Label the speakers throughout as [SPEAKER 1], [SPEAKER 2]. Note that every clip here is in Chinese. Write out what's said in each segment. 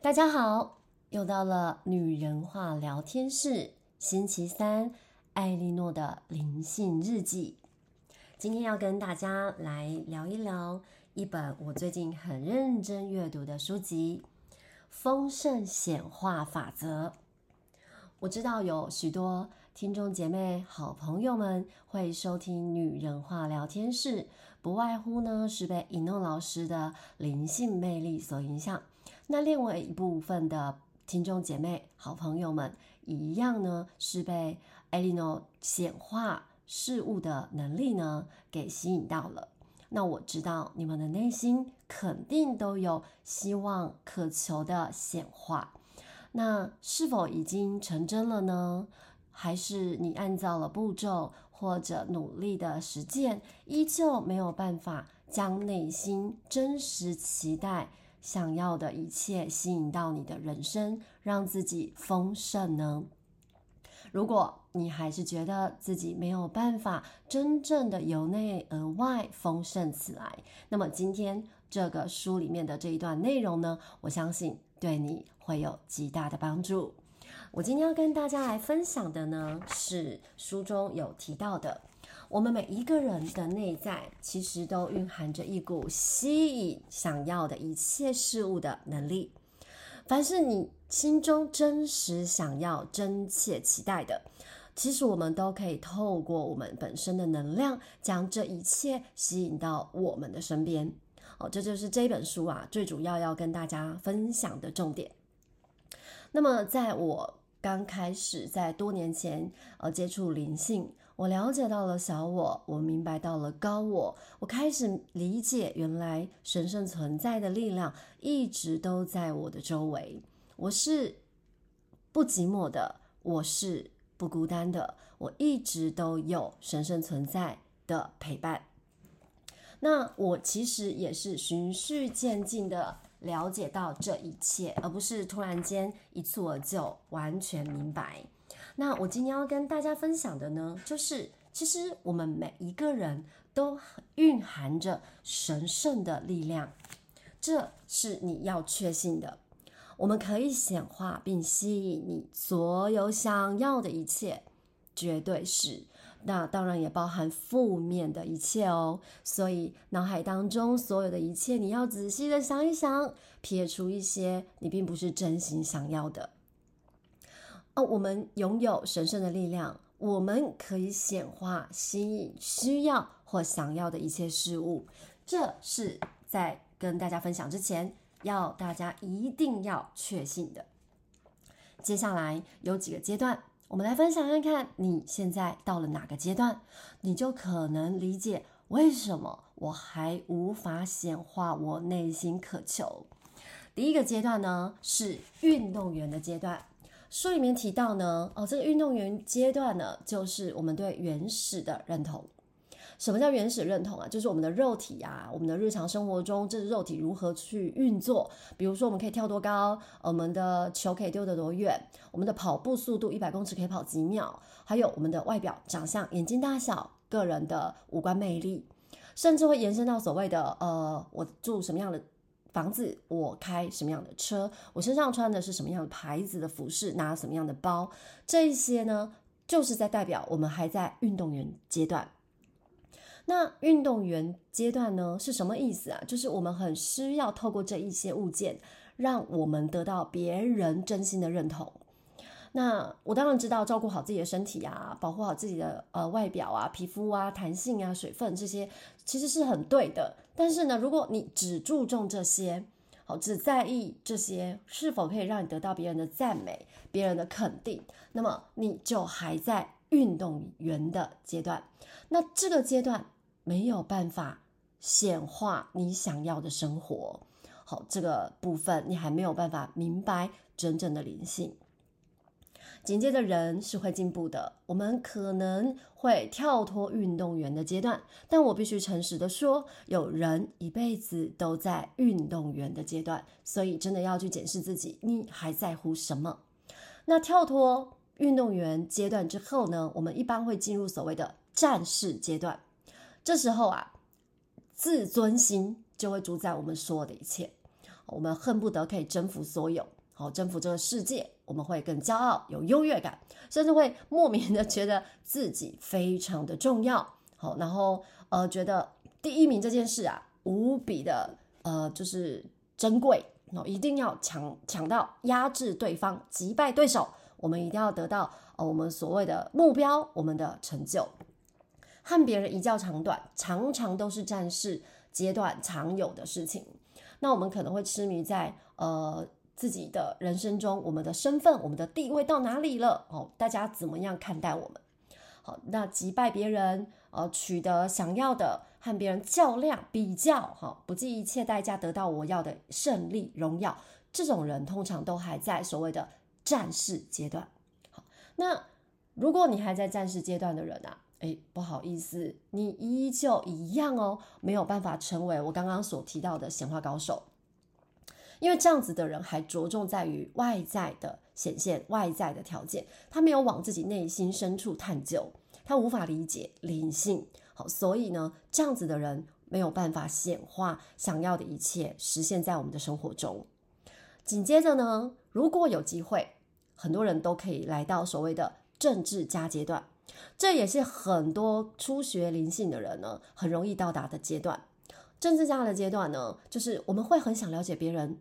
[SPEAKER 1] 大家好，又到了女人话聊天室，星期三，艾莉诺的灵性日记。今天要跟大家来聊一聊一本我最近很认真阅读的书籍《丰盛显化法则》。我知道有许多听众姐妹、好朋友们会收听女人话聊天室，不外乎呢是被伊诺老师的灵性魅力所影响。那另外一部分的听众姐妹、好朋友们，一样呢，是被艾莉诺显化事物的能力呢给吸引到了。那我知道你们的内心肯定都有希望、渴求的显化。那是否已经成真了呢？还是你按照了步骤或者努力的实践，依旧没有办法将内心真实期待，想要的一切吸引到你的人生，让自己丰盛呢？如果你还是觉得自己没有办法真正的由内而外丰盛起来，那么今天这个书里面的这一段内容呢，我相信对你会有极大的帮助。我今天要跟大家来分享的呢，是书中有提到的。我们每一个人的内在，其实都蕴含着一股吸引想要的一切事物的能力。凡是你心中真实想要、真切期待的，其实我们都可以透过我们本身的能量，将这一切吸引到我们的身边。哦，这就是这本书啊，最主要要跟大家分享的重点。那么，在我刚开始在多年前呃接触灵性。我了解到了小我，我明白到了高我，我开始理解原来神圣存在的力量一直都在我的周围。我是不寂寞的，我是不孤单的，我一直都有神圣存在的陪伴。那我其实也是循序渐进的了解到这一切，而不是突然间一蹴而就，完全明白。那我今天要跟大家分享的呢，就是其实我们每一个人都蕴含着神圣的力量，这是你要确信的。我们可以显化并吸引你所有想要的一切，绝对是。那当然也包含负面的一切哦。所以脑海当中所有的一切，你要仔细的想一想，撇除一些你并不是真心想要的。哦，我们拥有神圣的力量，我们可以显化、吸引需要或想要的一切事物。这是在跟大家分享之前，要大家一定要确信的。接下来有几个阶段，我们来分享看看，你现在到了哪个阶段，你就可能理解为什么我还无法显化我内心渴求。第一个阶段呢，是运动员的阶段。书里面提到呢，哦，这个运动员阶段呢，就是我们对原始的认同。什么叫原始认同啊？就是我们的肉体啊，我们的日常生活中，这个肉体如何去运作？比如说，我们可以跳多高，我们的球可以丢得多远，我们的跑步速度一百公尺可以跑几秒，还有我们的外表长相、眼睛大小、个人的五官魅力，甚至会延伸到所谓的呃，我住什么样的房子，我开什么样的车，我身上穿的是什么样的牌子的服饰，拿什么样的包，这一些呢，就是在代表我们还在运动员阶段。那运动员阶段呢，是什么意思啊？就是我们很需要透过这一些物件，让我们得到别人真心的认同。那我当然知道，照顾好自己的身体啊，保护好自己的呃外表啊、皮肤啊、弹性啊、水分这些，其实是很对的。但是呢，如果你只注重这些，好，只在意这些是否可以让你得到别人的赞美、别人的肯定，那么你就还在运动员的阶段。那这个阶段没有办法显化你想要的生活。好，这个部分你还没有办法明白真正的灵性。紧接着，人是会进步的。我们可能会跳脱运动员的阶段，但我必须诚实的说，有人一辈子都在运动员的阶段，所以真的要去检视自己，你还在乎什么？那跳脱运动员阶段之后呢？我们一般会进入所谓的战士阶段。这时候啊，自尊心就会主宰我们所有的一切。我们恨不得可以征服所有，好，征服这个世界，我们会更骄傲，有优越感，甚至会莫名的觉得自己非常的重要，好，然后呃，觉得第一名这件事啊，无比的呃，就是珍贵，哦，一定要抢抢到，压制对方，击败对手，我们一定要得到呃我们所谓的目标，我们的成就，和别人一较长短，常常都是战士阶段常有的事情。那我们可能会痴迷在呃自己的人生中，我们的身份、我们的地位到哪里了？哦，大家怎么样看待我们？好，那击败别人，呃，取得想要的，和别人较量、比较，哈、不计一切代价得到我要的胜利、荣耀，这种人通常都还在所谓的战士阶段。好，那如果你还在战士阶段的人啊。哎，不好意思，你依旧一样哦，没有办法成为我刚刚所提到的显化高手，因为这样子的人还着重在于外在的显现、外在的条件，他没有往自己内心深处探究，他无法理解灵性。好，所以呢，这样子的人没有办法显化想要的一切，实现在我们的生活中。紧接着呢，如果有机会，很多人都可以来到所谓的政治家阶段。这也是很多初学灵性的人呢，很容易到达的阶段。政治家的阶段呢，就是我们会很想了解别人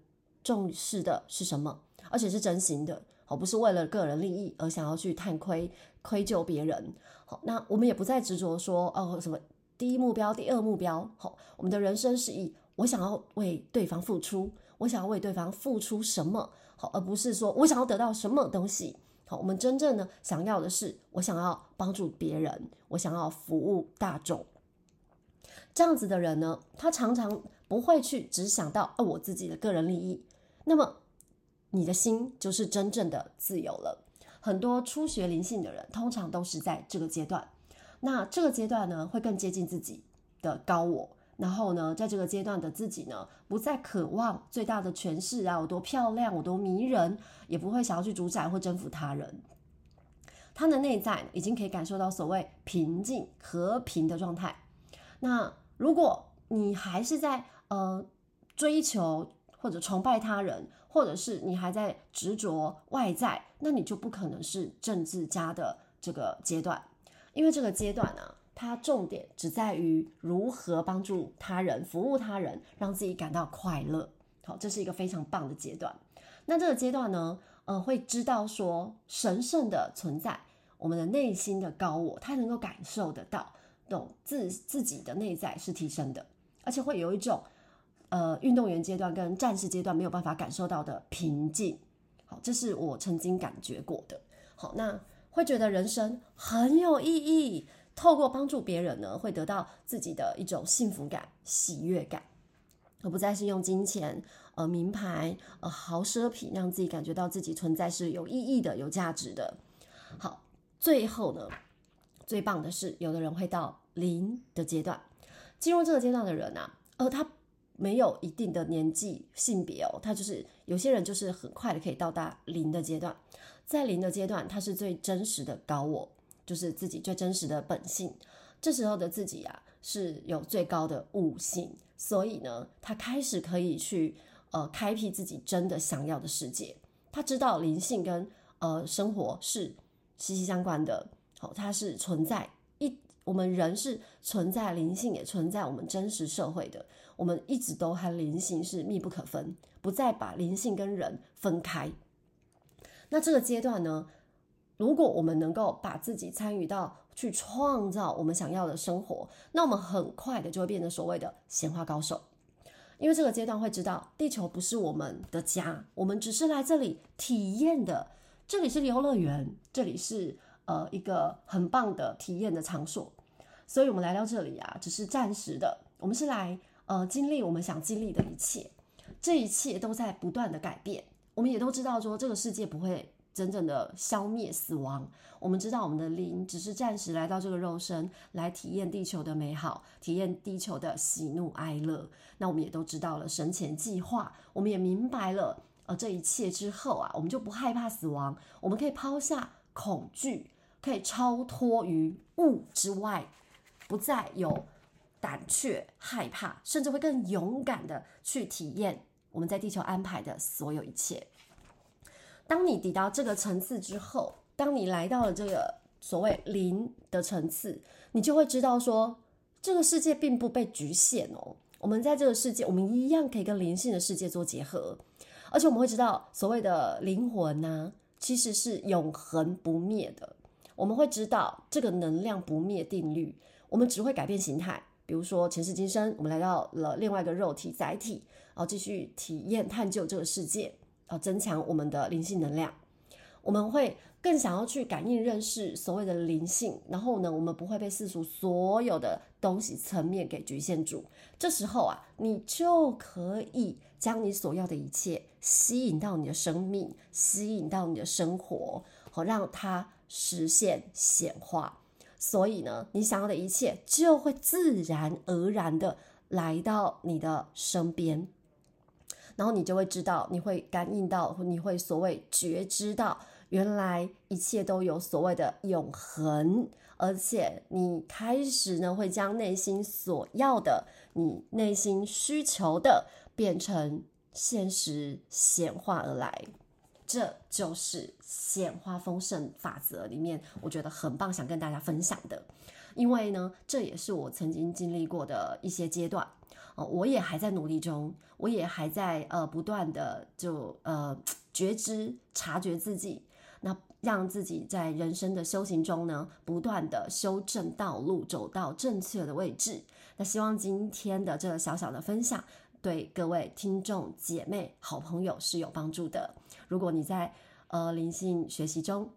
[SPEAKER 1] 重视的是什么，而且是真心的，而不是为了个人利益而想要去探窥、窥究别人。好，那我们也不再执着说哦，什么第一目标、第二目标。好，我们的人生是以我想要为对方付出，我想要为对方付出什么，好，而不是说我想要得到什么东西。好，我们真正呢想要的是，我想要帮助别人，我想要服务大众。这样子的人呢，他常常不会去只想到哦我自己的个人利益。那么，你的心就是真正的自由了。很多初学灵性的人，通常都是在这个阶段。那这个阶段呢，会更接近自己的高我。然后呢，在这个阶段的自己呢，不再渴望最大的权势啊，我多漂亮，我多迷人，也不会想要去主宰或征服他人。他的内在已经可以感受到所谓平静、和平的状态。那如果你还是在呃追求或者崇拜他人，或者是你还在执着外在，那你就不可能是政治家的这个阶段，因为这个阶段呢、啊。它重点只在于如何帮助他人、服务他人，让自己感到快乐。好，这是一个非常棒的阶段。那这个阶段呢，呃，会知道说神圣的存在，我们的内心的高我，他能够感受得到，懂自自己的内在是提升的，而且会有一种呃运动员阶段跟战士阶段没有办法感受到的平静。好，这是我曾经感觉过的。好，那会觉得人生很有意义。透过帮助别人呢，会得到自己的一种幸福感、喜悦感，而不再是用金钱、呃名牌、呃豪奢品，让自己感觉到自己存在是有意义的、有价值的。好，最后呢，最棒的是，有的人会到零的阶段，进入这个阶段的人啊，呃，他没有一定的年纪、性别哦，他就是有些人就是很快的可以到达零的阶段，在零的阶段，他是最真实的高我。就是自己最真实的本性，这时候的自己啊是有最高的悟性，所以呢，他开始可以去呃开辟自己真的想要的世界。他知道灵性跟呃生活是息息相关的，好、哦，它是存在，我们人是存在灵性，也存在我们真实社会的。我们一直都和灵性是密不可分，不再把灵性跟人分开。那这个阶段呢？如果我们能够把自己参与到去创造我们想要的生活，那我们很快的就会变成所谓的显化高手。因为这个阶段会知道，地球不是我们的家，我们只是来这里体验的。这里是游乐园，这里是呃一个很棒的体验的场所。所以，我们来到这里啊，只是暂时的。我们是来呃经历我们想经历的一切，这一切都在不断的改变。我们也都知道说，这个世界不会。真正的消灭死亡，我们知道我们的灵只是暂时来到这个肉身，来体验地球的美好，体验地球的喜怒哀乐。那我们也都知道了神前计划，我们也明白了，呃，这一切之后啊，我们就不害怕死亡，我们可以抛下恐惧，可以超脱于物之外，不再有胆怯、害怕，甚至会更勇敢的去体验我们在地球安排的所有一切。当你抵达这个层次之后，当你来到了这个所谓灵的层次，你就会知道说，这个世界并不被局限哦。我们在这个世界，我们一样可以跟灵性的世界做结合，而且我们会知道，所谓的灵魂呢、其实是永恒不灭的。我们会知道这个能量不灭定律，我们只会改变形态。比如说前世今生，我们来到了另外一个肉体载体，然后继续体验探究这个世界，然后增强我们的灵性能量。我们会更想要去感应认识所谓的灵性，然后呢，我们不会被世俗所有的东西层面给局限住。这时候啊，你就可以将你所要的一切吸引到你的生命，吸引到你的生活，和让它实现显化。所以呢，你想要的一切就会自然而然的来到你的身边，然后你就会知道，你会感应到，你会所谓觉知到。原来一切都有所谓的永恒，而且你开始呢，会将内心所要的、你内心需求的变成现实显化而来，这就是显化丰盛法则里面我觉得很棒，想跟大家分享的。因为呢，这也是我曾经经历过的一些阶段，哦，我也还在努力中，我也还在呃不断的就呃觉知、察觉自己。那让自己在人生的修行中呢，不断的修正道路，走到正确的位置。那希望今天的这个小小的分享，对各位听众姐妹、好朋友是有帮助的。如果你在呃灵性学习中，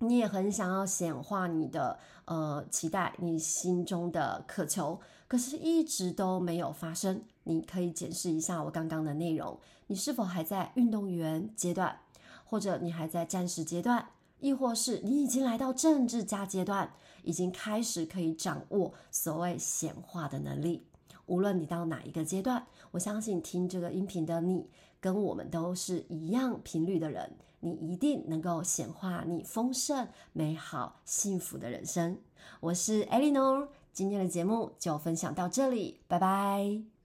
[SPEAKER 1] 你也很想要显化你的呃期待，你心中的渴求，可是一直都没有发生，你可以检视一下我刚刚的内容，你是否还在运动员阶段？或者你还在战士阶段，亦或是你已经来到政治家阶段，已经开始可以掌握所谓显化的能力。无论你到哪一个阶段，我相信听这个音频的你，跟我们都是一样频率的人，你一定能够显化你丰盛、美好、幸福的人生。我是 Eleanor，今天的节目就分享到这里，拜拜。